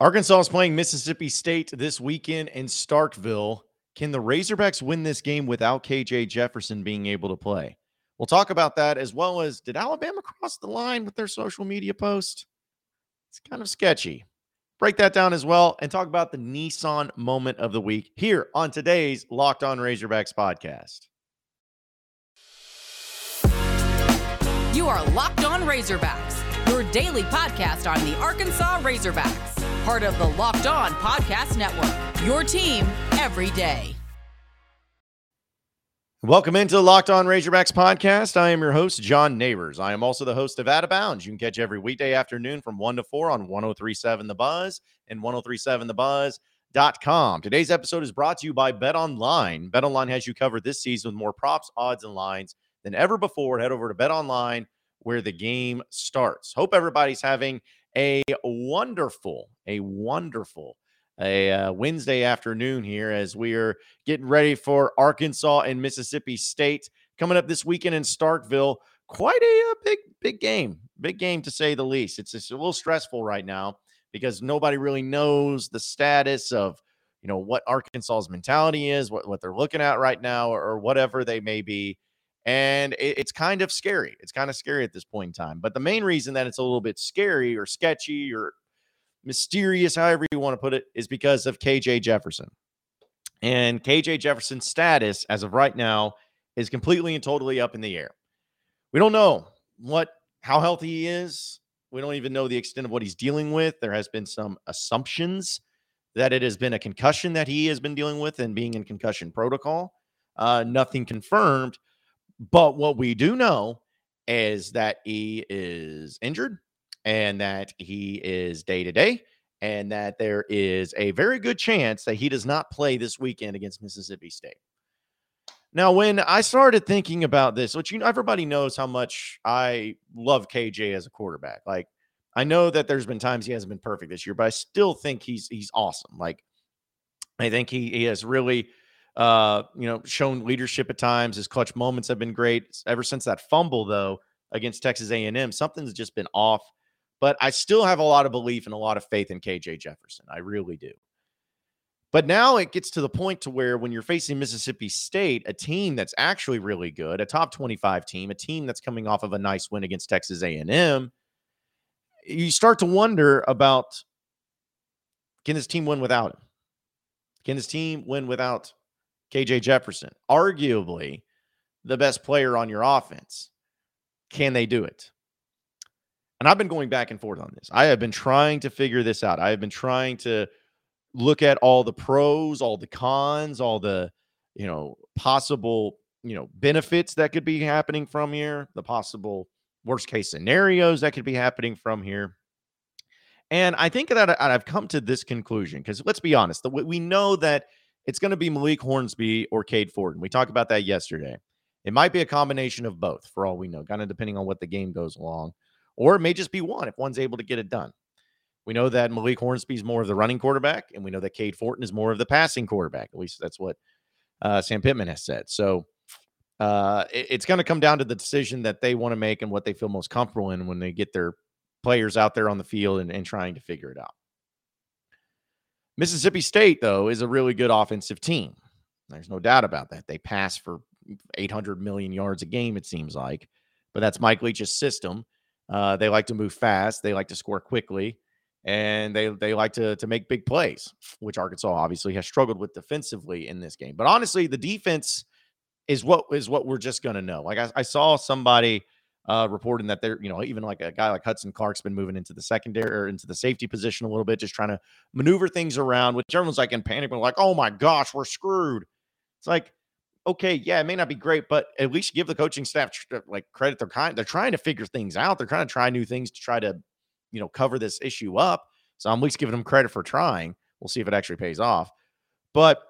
Arkansas is playing Mississippi State this weekend in Starkville. Can the Razorbacks win this game without KJ Jefferson being able to play? We'll talk about that as well as did Alabama cross the line with their social media post? It's kind of sketchy. Break that down as well and talk about the Nissan moment of the week here on today's Locked On Razorbacks podcast. You are Locked On Razorbacks, your daily podcast on the Arkansas Razorbacks part of the Locked On Podcast Network. Your team every day. Welcome into the Locked On Razorbacks podcast. I am your host, John Neighbors. I am also the host of Out of Bounds. You can catch every weekday afternoon from 1 to 4 on 1037 The Buzz and 1037TheBuzz.com. Today's episode is brought to you by Bet Online. Bet Online has you covered this season with more props, odds, and lines than ever before. Head over to Bet Online where the game starts. Hope everybody's having a wonderful, a wonderful a uh, Wednesday afternoon here as we are getting ready for Arkansas and Mississippi State coming up this weekend in Starkville. Quite a, a uh, big, big game, big game to say the least. It's just a little stressful right now because nobody really knows the status of you know what Arkansas's mentality is, what what they're looking at right now, or, or whatever they may be. And it, it's kind of scary. It's kind of scary at this point in time. But the main reason that it's a little bit scary or sketchy or mysterious, however you want to put it, is because of KJ Jefferson. And KJ Jefferson's status as of right now is completely and totally up in the air. We don't know what how healthy he is. We don't even know the extent of what he's dealing with. There has been some assumptions that it has been a concussion that he has been dealing with and being in concussion protocol. Uh, nothing confirmed, but what we do know is that he is injured and that he is day to day and that there is a very good chance that he does not play this weekend against Mississippi State. Now, when I started thinking about this, which you know, everybody knows how much I love KJ as a quarterback. Like, I know that there's been times he hasn't been perfect this year, but I still think he's he's awesome. Like, I think he he has really uh, you know, shown leadership at times. His clutch moments have been great. Ever since that fumble, though, against Texas A&M, something's just been off. But I still have a lot of belief and a lot of faith in KJ Jefferson. I really do. But now it gets to the point to where when you're facing Mississippi State, a team that's actually really good, a top 25 team, a team that's coming off of a nice win against Texas A&M, you start to wonder about can this team win without him? Can this team win without KJ Jefferson, arguably the best player on your offense. Can they do it? And I've been going back and forth on this. I have been trying to figure this out. I have been trying to look at all the pros, all the cons, all the, you know, possible, you know, benefits that could be happening from here, the possible worst case scenarios that could be happening from here. And I think that I've come to this conclusion because let's be honest, we know that it's going to be Malik Hornsby or Cade Fortin. We talked about that yesterday. It might be a combination of both for all we know, kind of depending on what the game goes along. Or it may just be one if one's able to get it done. We know that Malik Hornsby is more of the running quarterback, and we know that Cade Fortin is more of the passing quarterback. At least that's what uh, Sam Pittman has said. So uh, it, it's going to come down to the decision that they want to make and what they feel most comfortable in when they get their players out there on the field and, and trying to figure it out. Mississippi State, though, is a really good offensive team. There's no doubt about that. They pass for 800 million yards a game, it seems like, but that's Mike Leach's system. Uh, they like to move fast, they like to score quickly, and they they like to to make big plays, which Arkansas obviously has struggled with defensively in this game. But honestly, the defense is what is what we're just to know. Like I, I saw somebody uh, reporting that they're, you know, even like a guy like Hudson Clark's been moving into the secondary or into the safety position a little bit, just trying to maneuver things around, which everyone's like in panic, but like, oh my gosh, we're screwed. It's like, okay, yeah, it may not be great, but at least give the coaching staff uh, like credit. They're kind, they're trying to figure things out. They're trying to try new things to try to, you know, cover this issue up. So I'm at least giving them credit for trying. We'll see if it actually pays off. But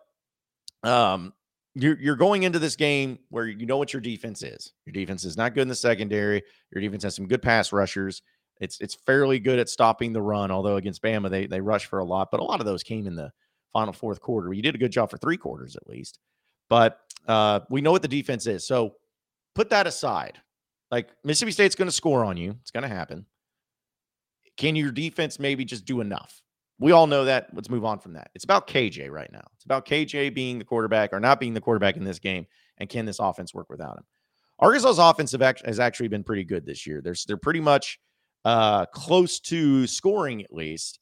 um, you're you're going into this game where you know what your defense is. Your defense is not good in the secondary. Your defense has some good pass rushers. It's it's fairly good at stopping the run, although against Bama they they rush for a lot, but a lot of those came in the final fourth quarter. You did a good job for three quarters at least. But uh, we know what the defense is. So put that aside. Like Mississippi State's going to score on you. It's going to happen. Can your defense maybe just do enough? we all know that. Let's move on from that. It's about KJ right now. It's about KJ being the quarterback or not being the quarterback in this game, and can this offense work without him? Arkansas's offense has actually been pretty good this year. They're they're pretty much uh, close to scoring at least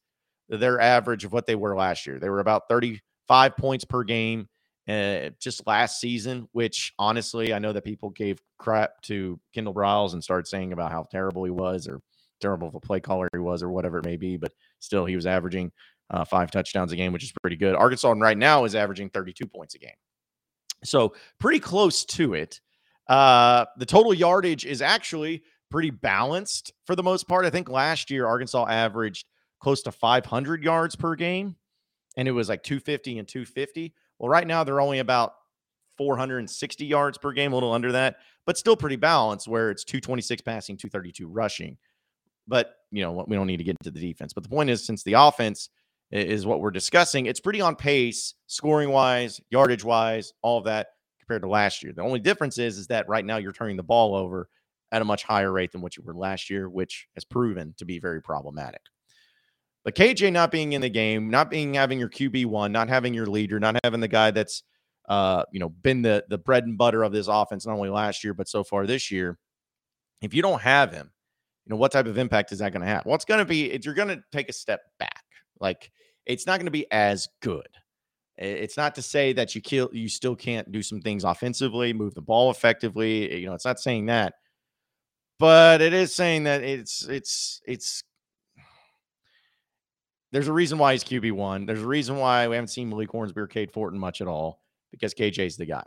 their average of what they were last year. They were about 35 points per game uh, just last season, which honestly, I know that people gave crap to Kendall Briles and started saying about how terrible he was or terrible of a play caller he was or whatever it may be, but still he was averaging uh, five touchdowns a game, which is pretty good. Arkansas right now is averaging 32 points a game. So pretty close to it. Uh, the total yardage is actually pretty balanced for the most part. I think last year Arkansas averaged close to 500 yards per game, and it was like 250 and 250. Well, right now they're only about 460 yards per game, a little under that, but still pretty balanced where it's 226 passing, 232 rushing. But, you know, we don't need to get into the defense. But the point is, since the offense is what we're discussing, it's pretty on pace, scoring wise, yardage wise, all of that compared to last year. The only difference is, is that right now you're turning the ball over at a much higher rate than what you were last year, which has proven to be very problematic. But KJ not being in the game, not being having your QB one, not having your leader, not having the guy that's uh, you know, been the the bread and butter of this offense not only last year but so far this year. If you don't have him, you know what type of impact is that going to have? Well, it's going to be you're going to take a step back. Like it's not going to be as good. It's not to say that you kill you still can't do some things offensively, move the ball effectively. You know, it's not saying that, but it is saying that it's it's it's there's a reason why he's QB one. There's a reason why we haven't seen Malik Hornsby or Cade Fortin much at all because KJ's the guy.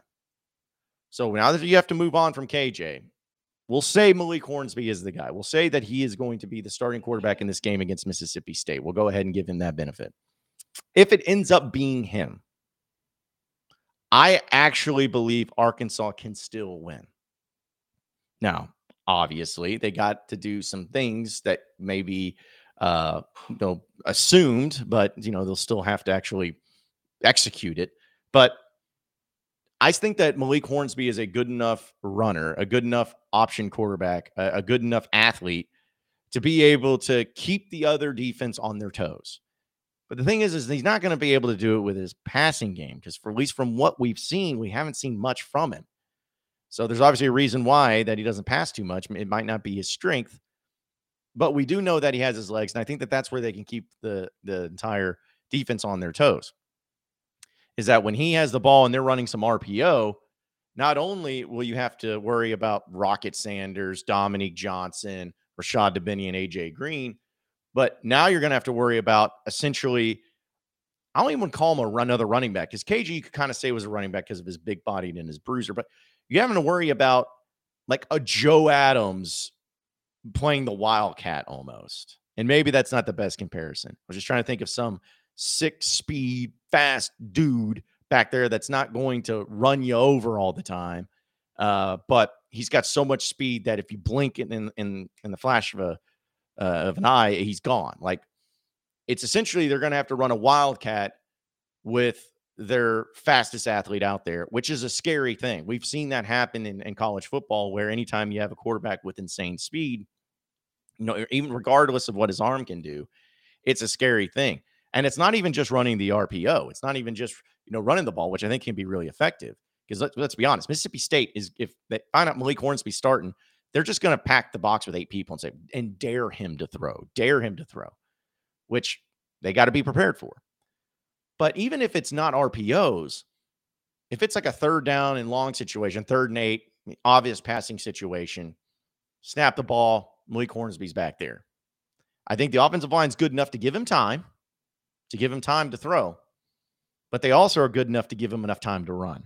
So now that you have to move on from KJ, we'll say Malik Hornsby is the guy. We'll say that he is going to be the starting quarterback in this game against Mississippi State. We'll go ahead and give him that benefit. If it ends up being him, I actually believe Arkansas can still win. Now, obviously, they got to do some things that maybe uh, you know assumed, but you know they'll still have to actually execute it. But I think that Malik Hornsby is a good enough runner, a good enough option quarterback, a, a good enough athlete to be able to keep the other defense on their toes. But the thing is, is he's not going to be able to do it with his passing game because, for at least from what we've seen, we haven't seen much from him. So there's obviously a reason why that he doesn't pass too much. It might not be his strength, but we do know that he has his legs, and I think that that's where they can keep the the entire defense on their toes is that when he has the ball and they're running some RPO, not only will you have to worry about Rocket Sanders, Dominique Johnson, Rashod Dubinion, and AJ Green, but now you're going to have to worry about essentially. I don't even call him a run, another running back because KJ you could kind of say was a running back because of his big body and his bruiser, but you're having to worry about like a Joe Adams playing the Wildcat almost. And maybe that's not the best comparison. I was just trying to think of some six speed, fast dude back there that's not going to run you over all the time. Uh, but he's got so much speed that if you blink in in in the flash of a uh, of an eye, he's gone. Like it's essentially they're going to have to run a wildcat with their fastest athlete out there, which is a scary thing. We've seen that happen in, in college football, where anytime you have a quarterback with insane speed, you know, even regardless of what his arm can do, it's a scary thing. And it's not even just running the RPO. It's not even just, you know, running the ball, which I think can be really effective. Because let, us be honest, Mississippi State is, if they find out Malik Hornsby starting, they're just going to pack the box with eight people and say, and dare him to throw, dare him to throw, which they got to be prepared for. But even if it's not RPOs, if it's like a third down and long situation, third and eight, obvious passing situation, snap the ball, Malik Hornsby's back there. I think the offensive line is good enough to give him time to give him time to throw, but they also are good enough to give him enough time to run,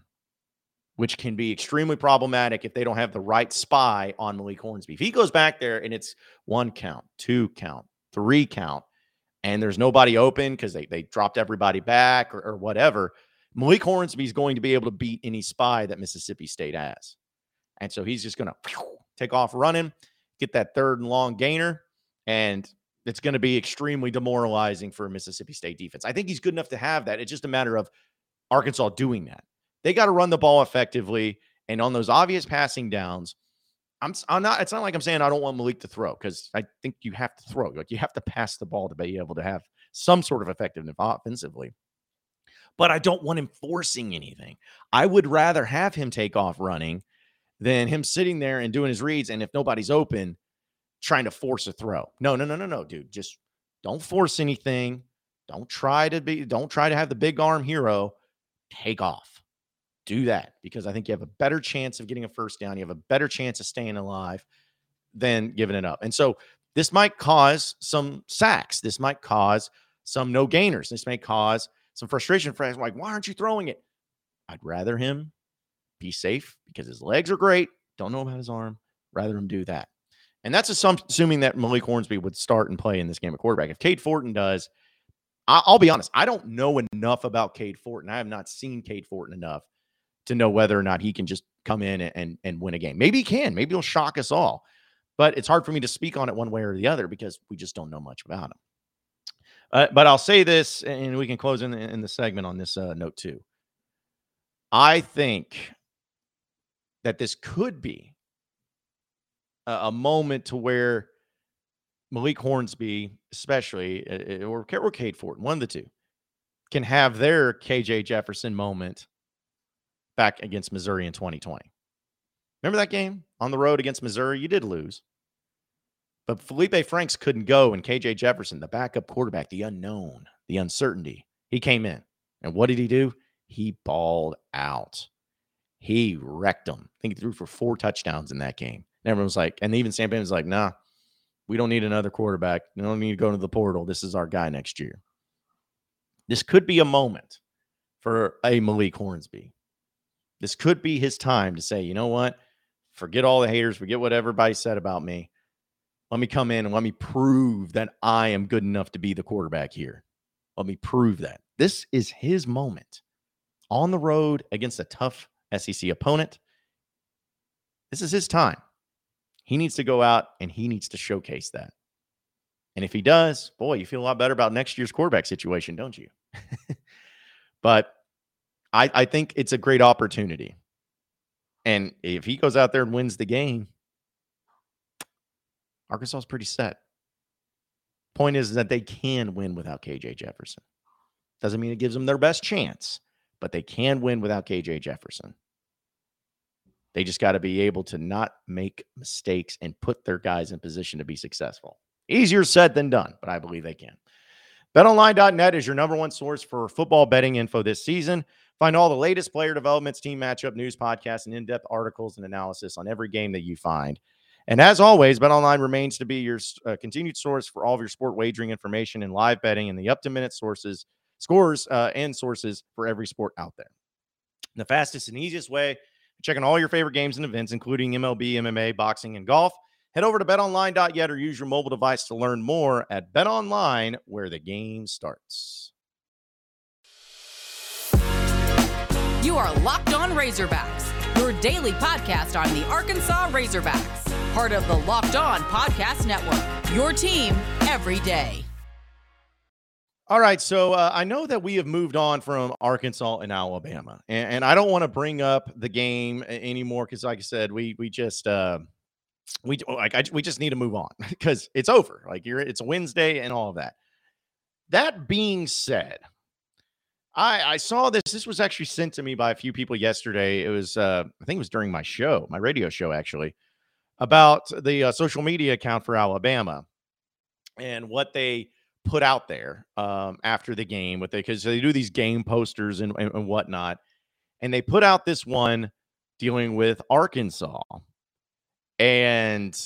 which can be extremely problematic if they don't have the right spy on Malik Hornsby. If he goes back there and it's one count, two count, three count, and there's nobody open because they, they dropped everybody back or, or whatever, Malik Hornsby's going to be able to beat any spy that Mississippi State has. And so he's just going to take off running, get that third and long gainer, and it's going to be extremely demoralizing for Mississippi State defense. I think he's good enough to have that. It's just a matter of Arkansas doing that. They got to run the ball effectively. And on those obvious passing downs, I'm, I'm not, it's not like I'm saying I don't want Malik to throw because I think you have to throw. Like you have to pass the ball to be able to have some sort of effectiveness offensively. But I don't want him forcing anything. I would rather have him take off running than him sitting there and doing his reads. And if nobody's open, trying to force a throw. No, no, no, no, no, dude. Just don't force anything. Don't try to be, don't try to have the big arm hero. Take off. Do that because I think you have a better chance of getting a first down. You have a better chance of staying alive than giving it up. And so this might cause some sacks. This might cause some no gainers. This may cause some frustration for him. Like, why aren't you throwing it? I'd rather him be safe because his legs are great. Don't know about his arm. Rather him do that. And that's assuming that Malik Hornsby would start and play in this game at quarterback. If Cade Fortin does, I'll be honest, I don't know enough about Cade Fortin. I have not seen Cade Fortin enough to know whether or not he can just come in and, and, win a game. Maybe he can. Maybe he'll shock us all. But it's hard for me to speak on it one way or the other because we just don't know much about him. Uh, but I'll say this, and we can close in, in the segment on this uh, note too. I think that this could be a, a moment to where Malik Hornsby, especially, uh, uh, or, or Cade Ford, one of the two, can have their KJ Jefferson moment back against Missouri in 2020. Remember that game on the road against Missouri? You did lose. But Felipe Franks couldn't go, and KJ Jefferson, the backup quarterback, the unknown, the uncertainty, he came in. And what did he do? He balled out. He wrecked them. I think he threw for four touchdowns in that game. And everyone was like, and even Sam Pittman was like, nah, we don't need another quarterback. We don't need to go to the portal. This is our guy next year. This could be a moment for a Malik Hornsby. This could be his time to say, you know what? Forget all the haters, forget what everybody said about me. Let me come in and let me prove that I am good enough to be the quarterback here. Let me prove that. This is his moment on the road against a tough SEC opponent. This is his time. He needs to go out and he needs to showcase that. And if he does, boy, you feel a lot better about next year's quarterback situation, don't you? but I, I think it's a great opportunity. And if he goes out there and wins the game, Arkansas is pretty set. Point is that they can win without KJ Jefferson. Doesn't mean it gives them their best chance, but they can win without KJ Jefferson. They just got to be able to not make mistakes and put their guys in position to be successful. Easier said than done, but I believe they can. BetOnline.net is your number one source for football betting info this season. Find all the latest player developments, team matchup news, podcasts, and in depth articles and analysis on every game that you find. And as always, BetOnline remains to be your uh, continued source for all of your sport wagering information and live betting and the up to minute sources, scores, uh, and sources for every sport out there. The fastest and easiest way checking all your favorite games and events, including MLB, MMA, boxing, and golf. Head over to betonline.net or use your mobile device to learn more at BetOnline, where the game starts. You are Locked On Razorbacks, your daily podcast on the Arkansas Razorbacks, part of the Locked On Podcast Network. Your team every day. All right, so uh, I know that we have moved on from Arkansas and Alabama, and, and I don't want to bring up the game anymore because, like I said, we we just uh, we like I, we just need to move on because it's over. Like you're, it's Wednesday and all of that. That being said, I I saw this. This was actually sent to me by a few people yesterday. It was uh, I think it was during my show, my radio show, actually, about the uh, social media account for Alabama and what they put out there um, after the game with it because they do these game posters and, and, and whatnot. And they put out this one dealing with Arkansas. And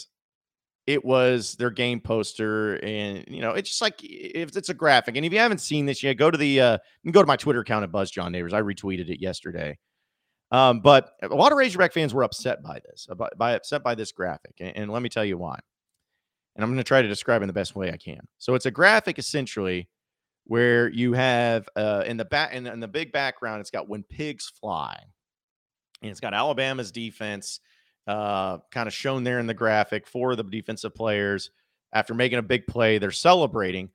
it was their game poster and you know it's just like if it's a graphic and if you haven't seen this yet go to the uh go to my twitter account at buzz john neighbors i retweeted it yesterday um but a lot of razorback fans were upset by this by, by upset by this graphic and, and let me tell you why and I'm going to try to describe in the best way I can. So it's a graphic essentially where you have uh, in the back in, in the big background, it's got when pigs fly, and it's got Alabama's defense uh, kind of shown there in the graphic for the defensive players after making a big play. They're celebrating.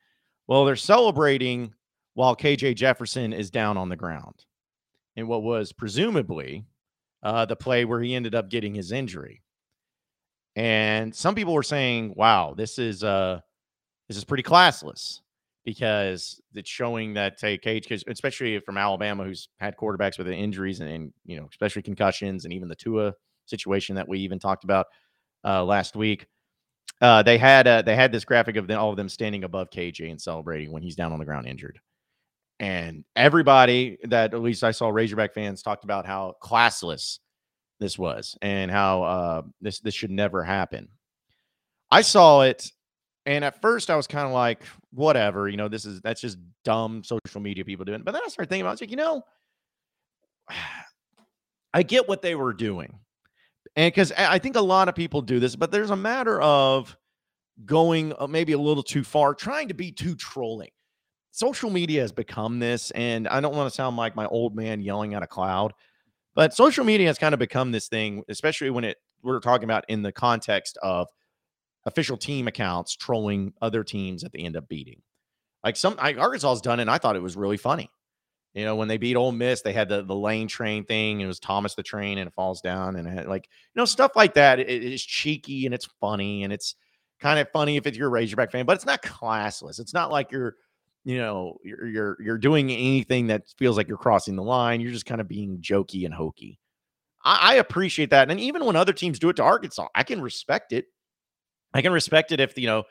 Well, they're celebrating while KJ Jefferson is down on the ground in what was presumably uh, the play where he ended up getting his injury. And some people were saying, "Wow, this is uh this is pretty classless." because it's showing that hey, Cage, especially from Alabama, who's had quarterbacks with injuries and, and, you know, especially concussions, and even the Tua situation that we even talked about uh, last week. Uh, they had uh, they had this graphic of them, all of them standing above KJ and celebrating when he's down on the ground injured. And everybody that at least I saw Razorback fans talked about how classless this was and how uh, this this should never happen. I saw it and at first, I was kind of like, whatever, you know, this is that's just dumb social media people doing. But then I started thinking about, it, I was like, you know, I get what they were doing, and because I think a lot of people do this, but there's a matter of going uh, maybe a little too far, trying to be too trolling. Social media has become this, and I don't want to sound like my old man yelling at a cloud, but social media has kind of become this thing, especially when it we're talking about in the context of official team accounts trolling other teams that they end up beating. Like some Arkansas has done it, and I thought it was really funny. You know, when they beat Ole Miss, they had the the lane train thing. It was Thomas the train, and it falls down, and it like you know stuff like that. It is cheeky and it's funny, and it's kind of funny if it's your Razorback fan, but it's not classless. It's not like you're you know you're you're you're doing anything that feels like you're crossing the line. You're just kind of being jokey and hokey. I, I appreciate that, and even when other teams do it to Arkansas, I can respect it. I can respect it if you know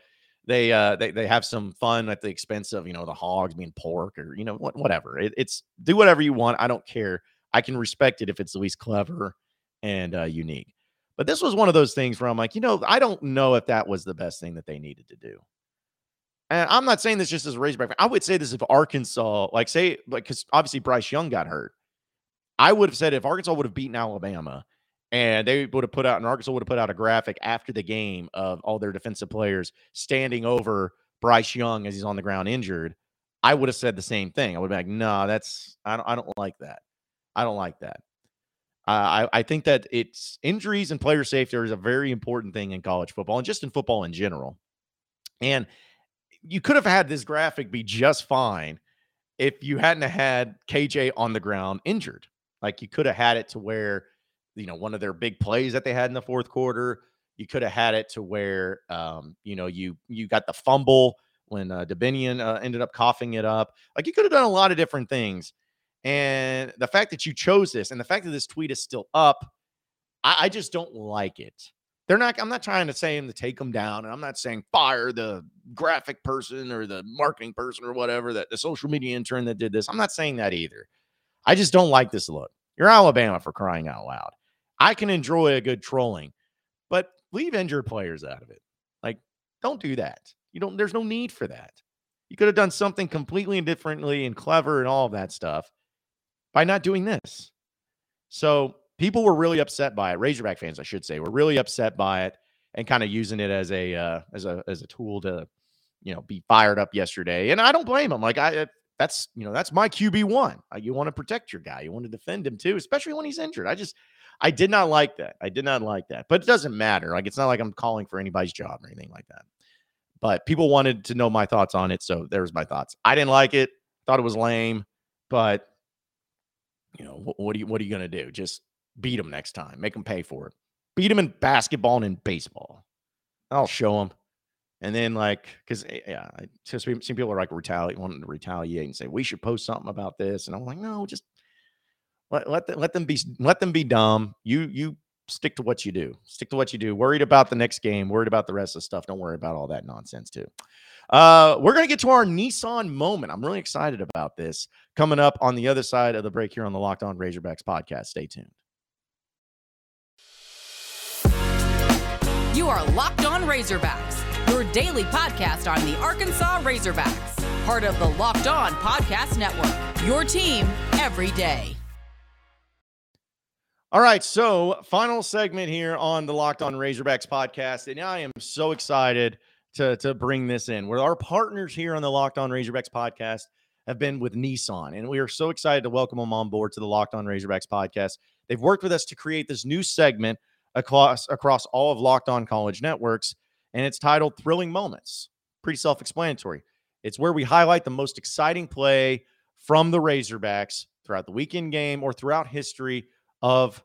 they uh they, they have some fun at the expense of you know the hogs being pork or you know what whatever. It, it's do whatever you want. I don't care. I can respect it if it's at least clever and uh, unique. But this was one of those things where I'm like, you know, I don't know if that was the best thing that they needed to do. And I'm not saying this just as a Razorback. I would say this if Arkansas, like, say, like, because obviously Bryce Young got hurt. I would have said if Arkansas would have beaten Alabama and they would have put out and Arkansas would have put out a graphic after the game of all their defensive players standing over Bryce Young as he's on the ground injured, I would have said the same thing. I would be like, no, nah, that's I don't I don't like that. I don't like that. Uh, I, I think that it's injuries and player safety is a very important thing in college football and just in football in general. And you could have had this graphic be just fine if you hadn't had KJ on the ground injured. Like you could have had it to where you know, one of their big plays that they had in the fourth quarter. You could have had it to where, um, you know, you you got the fumble when uh, Dubinion uh, ended up coughing it up. Like you could have done a lot of different things. And the fact that you chose this and the fact that this tweet is still up, I, I just don't like it. They're not, I'm not trying to say them to take them down. And I'm not saying fire the graphic person or the marketing person or whatever that the social media intern that did this. I'm not saying that either. I just don't like this look. You're Alabama for crying out loud. I can enjoy a good trolling, but leave injured players out of it. Like, don't do that. You don't, there's no need for that. You could have done something completely differently and clever and all of that stuff by not doing this. So people were really upset by it. Razorback fans, I should say, were really upset by it and kind of using it as a uh, as a as a tool to you know be fired up yesterday. And I don't blame them. Like I that's you know that's my QB one. You want to protect your guy. You want to defend him too, especially when he's injured. I just I did not like that. I did not like that. But it doesn't matter. Like it's not like I'm calling for anybody's job or anything like that. But people wanted to know my thoughts on it, so there's my thoughts. I didn't like it. Thought it was lame, but you know what, what are you what are you gonna do? Just beat them next time. Make them pay for it. Beat them in basketball and in baseball. I'll show them. And then like, because eh, yeah, I some people are like retaliate, wanting to retaliate and say we should post something about this, and I'm like, no, just let let, them, let them be let them be dumb. You you stick to what you do. Stick to what you do. Worried about the next game. Worried about the rest of the stuff. Don't worry about all that nonsense too. Uh, we're gonna get to our Nissan moment. I'm really excited about this coming up on the other side of the break here on the Locked On Razorbacks podcast. Stay tuned. You are Locked On Razorbacks, your daily podcast on the Arkansas Razorbacks, part of the Locked On Podcast Network. Your team every day. All right, so final segment here on the Locked On Razorbacks podcast, and I am so excited to to bring this in. Where our partners here on the Locked On Razorbacks podcast have been with Nissan, and we are so excited to welcome them on board to the Locked On Razorbacks podcast. They've worked with us to create this new segment across across all of Locked On College networks, and it's titled "Thrilling Moments." Pretty self-explanatory. It's where we highlight the most exciting play from the Razorbacks throughout the weekend game or throughout history of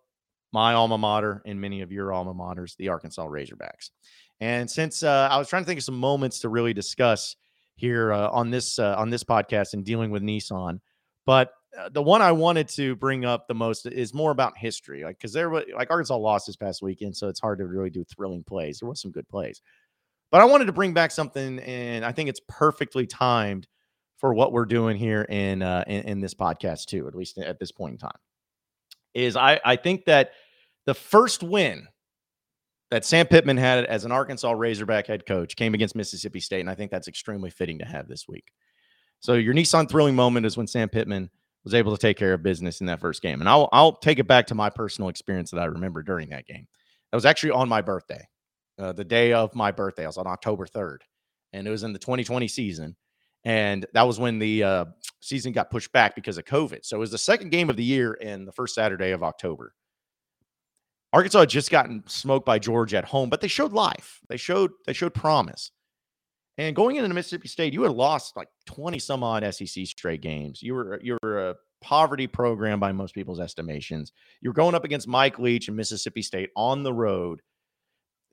my alma mater and many of your alma maters, the Arkansas Razorbacks. And since uh, I was trying to think of some moments to really discuss here uh, on this uh, on this podcast and dealing with Nissan. But the one I wanted to bring up the most is more about history, like because there was like Arkansas lost this past weekend, so it's hard to really do thrilling plays. There was some good plays, but I wanted to bring back something, and I think it's perfectly timed for what we're doing here in uh, in, in this podcast too, at least at this point in time. Is I I think that the first win that Sam Pittman had as an Arkansas Razorback head coach came against Mississippi State, and I think that's extremely fitting to have this week. So your Nissan thrilling moment is when Sam Pittman was able to take care of business in that first game, and I'll I'll take it back to my personal experience that I remember during that game. That was actually on my birthday, uh, the day of my birthday. I was on October third, and it was in the 2020 season, and that was when the uh, season got pushed back because of COVID. So it was the second game of the year and the first Saturday of October. Arkansas had just gotten smoked by Georgia at home, but they showed life. They showed they showed promise. And going into Mississippi State, you had lost like 20 some odd SEC straight games. You were you were a poverty program by most people's estimations. You were going up against Mike Leach and Mississippi State on the road.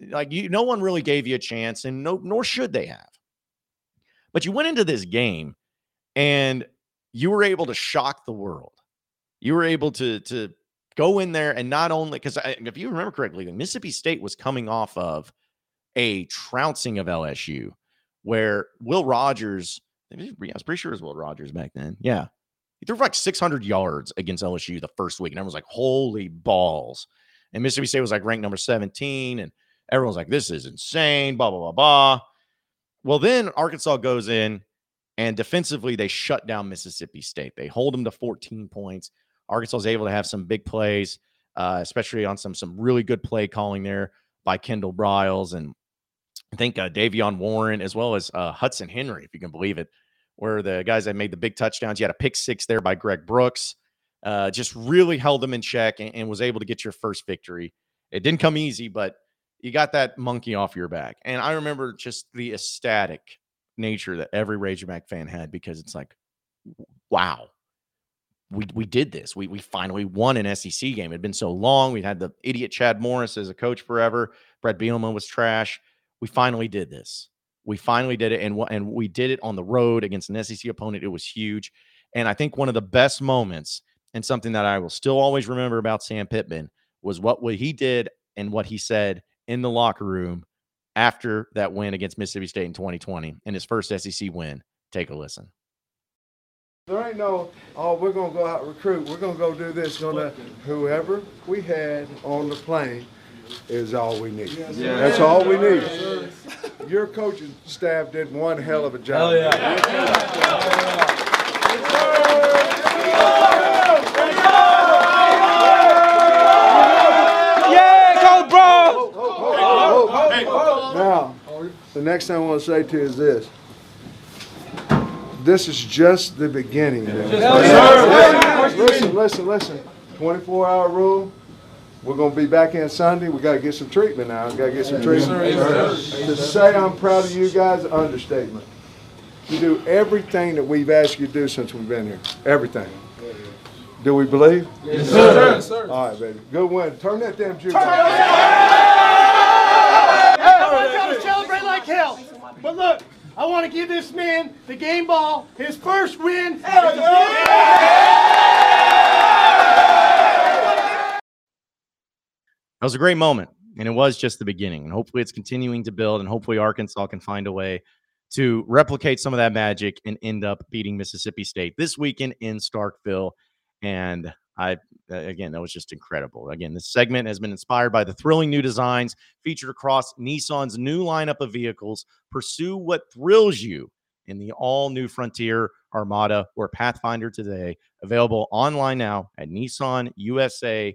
Like you, no one really gave you a chance, and no, nor should they have. But you went into this game and you were able to shock the world. You were able to to go in there and not only because if you remember correctly, Mississippi State was coming off of a trouncing of LSU, where Will Rogers, I was pretty sure it was Will Rogers back then. Yeah. He threw like 600 yards against LSU the first week. And everyone was like, holy balls. And Mississippi State was like ranked number 17. And everyone's like, this is insane, blah, blah, blah, blah. Well, then Arkansas goes in and defensively, they shut down Mississippi State. They hold them to 14 points. Arkansas is able to have some big plays, uh, especially on some some really good play calling there by Kendall Briles and I think uh, De'Vion Warren as well as uh, Hudson Henry, if you can believe it, were the guys that made the big touchdowns. You had a pick six there by Greg Brooks. Uh, just really held them in check and, and was able to get your first victory. It didn't come easy, but you got that monkey off your back. And I remember just the ecstatic nature that every Razorback fan had because it's like, wow, we we did this. We we finally won an SEC game. It had been so long. We'd had the idiot Chad Morris as a coach forever. Bret Bielema was trash. We finally did this. We finally did it, and and we did it on the road against an SEC opponent. It was huge, and I think one of the best moments and something that I will still always remember about Sam Pittman was what he did and what he said in the locker room after that win against Mississippi State in 2020 and his first SEC win. Take a listen. There ain't no, oh, we're gonna go out recruit. We're gonna go do this. Gonna whoever we had on the plane is all we need. Yeah. That's all we need. Your coaching staff did one hell of a job. Hell yeah. yeah. Now, the next thing I want to say to you is this this is just the beginning. Listen, listen, listen. 24 hour rule. We're going to be back in Sunday. We got to get some treatment now. We got to get some treatment. To say I'm proud of you guys, understatement. You do everything that we've asked you to do since we've been here. Everything. Do we believe? Yes, sir. Yes, sir. All right, baby. Good win. Turn that damn juice on. Everyone's got to celebrate like hell. But look, I want to give this man the game ball, his first win. That was a great moment, and it was just the beginning. And hopefully, it's continuing to build, and hopefully, Arkansas can find a way to replicate some of that magic and end up beating Mississippi State this weekend in Starkville. And I again, that was just incredible. Again, this segment has been inspired by the thrilling new designs featured across Nissan's new lineup of vehicles. Pursue what thrills you in the all new Frontier, Armada, or Pathfinder today. Available online now at nissanusa.com.